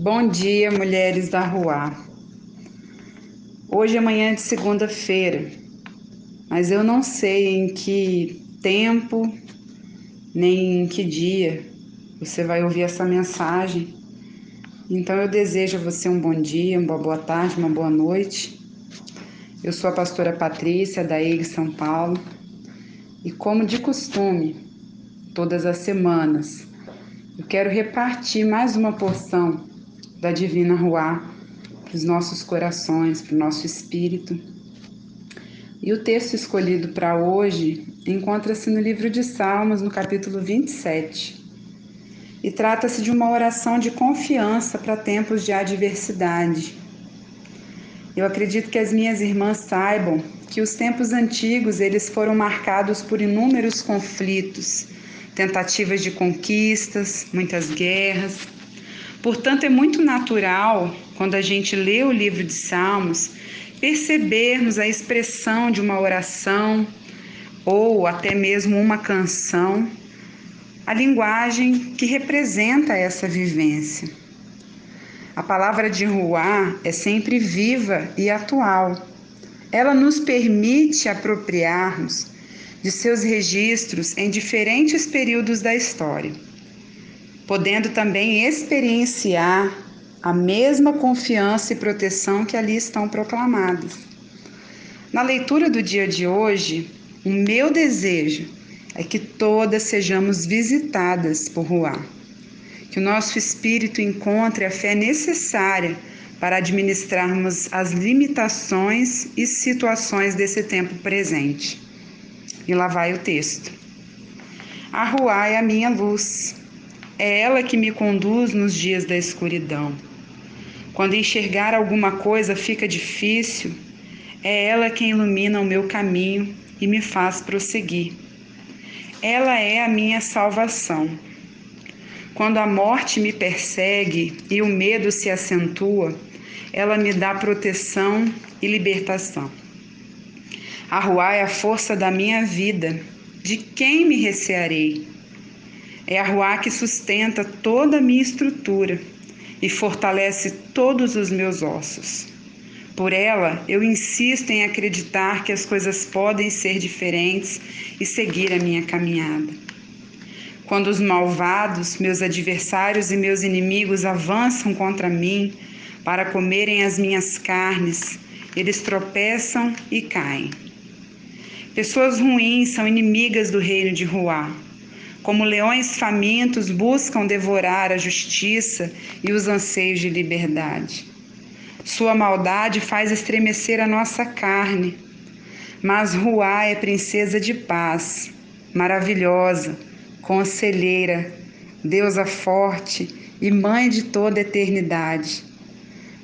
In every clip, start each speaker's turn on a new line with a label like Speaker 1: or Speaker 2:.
Speaker 1: Bom dia, mulheres da rua. Hoje é manhã de segunda-feira, mas eu não sei em que tempo nem em que dia você vai ouvir essa mensagem. Então eu desejo a você um bom dia, uma boa tarde, uma boa noite. Eu sou a pastora Patrícia da EIG São Paulo e como de costume, todas as semanas, eu quero repartir mais uma porção da Divina Ruá para os nossos corações, para o nosso espírito. E o texto escolhido para hoje encontra-se no livro de Salmos, no capítulo 27. E trata-se de uma oração de confiança para tempos de adversidade. Eu acredito que as minhas irmãs saibam que os tempos antigos eles foram marcados por inúmeros conflitos, tentativas de conquistas, muitas guerras. Portanto, é muito natural, quando a gente lê o livro de Salmos, percebermos a expressão de uma oração ou até mesmo uma canção, a linguagem que representa essa vivência. A palavra de Ruá é sempre viva e atual. Ela nos permite apropriarmos de seus registros em diferentes períodos da história, podendo também experienciar a mesma confiança e proteção que ali estão proclamadas. Na leitura do dia de hoje, o meu desejo é que todas sejamos visitadas por Ruá, que o nosso espírito encontre a fé necessária para administrarmos as limitações e situações desse tempo presente. E lá vai o texto. A Ruá é a minha luz, é ela que me conduz nos dias da escuridão. Quando enxergar alguma coisa fica difícil, é ela quem ilumina o meu caminho e me faz prosseguir. Ela é a minha salvação. Quando a morte me persegue e o medo se acentua, ela me dá proteção e libertação. A Ruá é a força da minha vida. De quem me recearei? É a Ruá que sustenta toda a minha estrutura e fortalece todos os meus ossos. Por ela, eu insisto em acreditar que as coisas podem ser diferentes e seguir a minha caminhada. Quando os malvados, meus adversários e meus inimigos avançam contra mim para comerem as minhas carnes, eles tropeçam e caem. Pessoas ruins são inimigas do reino de Ruá. Como leões famintos buscam devorar a justiça e os anseios de liberdade. Sua maldade faz estremecer a nossa carne. Mas Ruá é princesa de paz, maravilhosa, conselheira, deusa forte e mãe de toda a eternidade.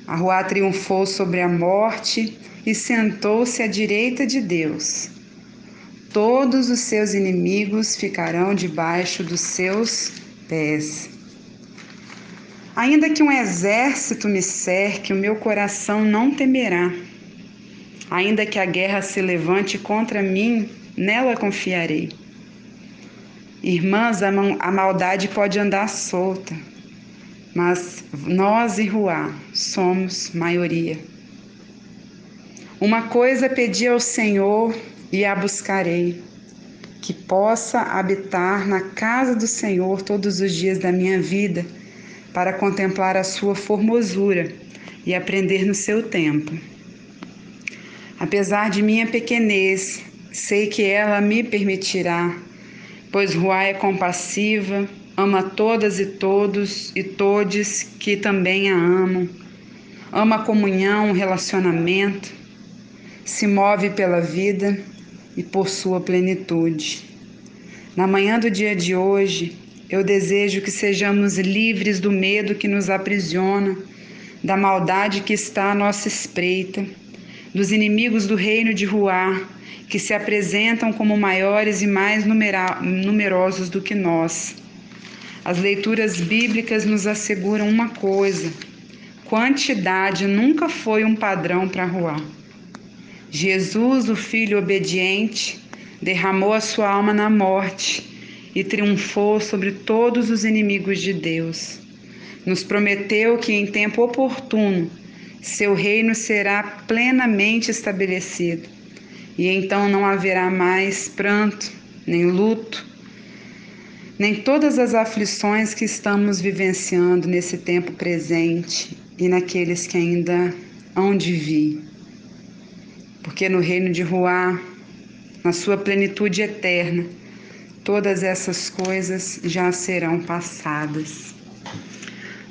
Speaker 1: A Ruá triunfou sobre a morte e sentou-se à direita de Deus todos os seus inimigos ficarão debaixo dos seus pés. Ainda que um exército me cerque, o meu coração não temerá. Ainda que a guerra se levante contra mim, nela confiarei. Irmãs, a maldade pode andar solta, mas nós e Ruá somos maioria. Uma coisa pedi ao Senhor e a buscarei, que possa habitar na casa do Senhor todos os dias da minha vida, para contemplar a sua formosura e aprender no seu tempo. Apesar de minha pequenez, sei que ela me permitirá, pois Ruá é compassiva, ama todas e todos e todes que também a amam, ama a comunhão, o relacionamento, se move pela vida e por sua plenitude. Na manhã do dia de hoje, eu desejo que sejamos livres do medo que nos aprisiona, da maldade que está à nossa espreita, dos inimigos do reino de Ruá, que se apresentam como maiores e mais numerosos do que nós. As leituras bíblicas nos asseguram uma coisa: quantidade nunca foi um padrão para Ruá. Jesus, o Filho obediente, derramou a sua alma na morte e triunfou sobre todos os inimigos de Deus. nos prometeu que em tempo oportuno seu reino será plenamente estabelecido, e então não haverá mais pranto, nem luto, nem todas as aflições que estamos vivenciando nesse tempo presente e naqueles que ainda hão de vir. Porque no reino de Ruá, na sua plenitude eterna, todas essas coisas já serão passadas.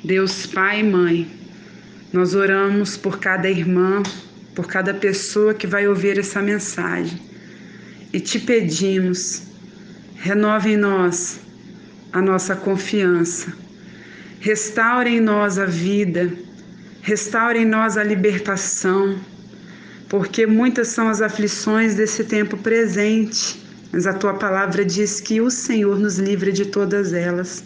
Speaker 1: Deus Pai e Mãe, nós oramos por cada irmã, por cada pessoa que vai ouvir essa mensagem. E te pedimos, renove em nós a nossa confiança, restaure em nós a vida, restaure em nós a libertação, porque muitas são as aflições desse tempo presente, mas a tua palavra diz que o Senhor nos livra de todas elas.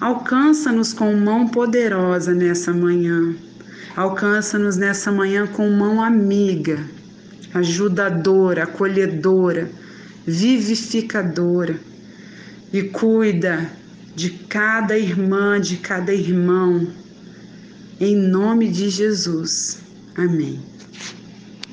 Speaker 1: Alcança-nos com mão poderosa nessa manhã. Alcança-nos nessa manhã com mão amiga, ajudadora, acolhedora, vivificadora. E cuida de cada irmã, de cada irmão. Em nome de Jesus. Amém.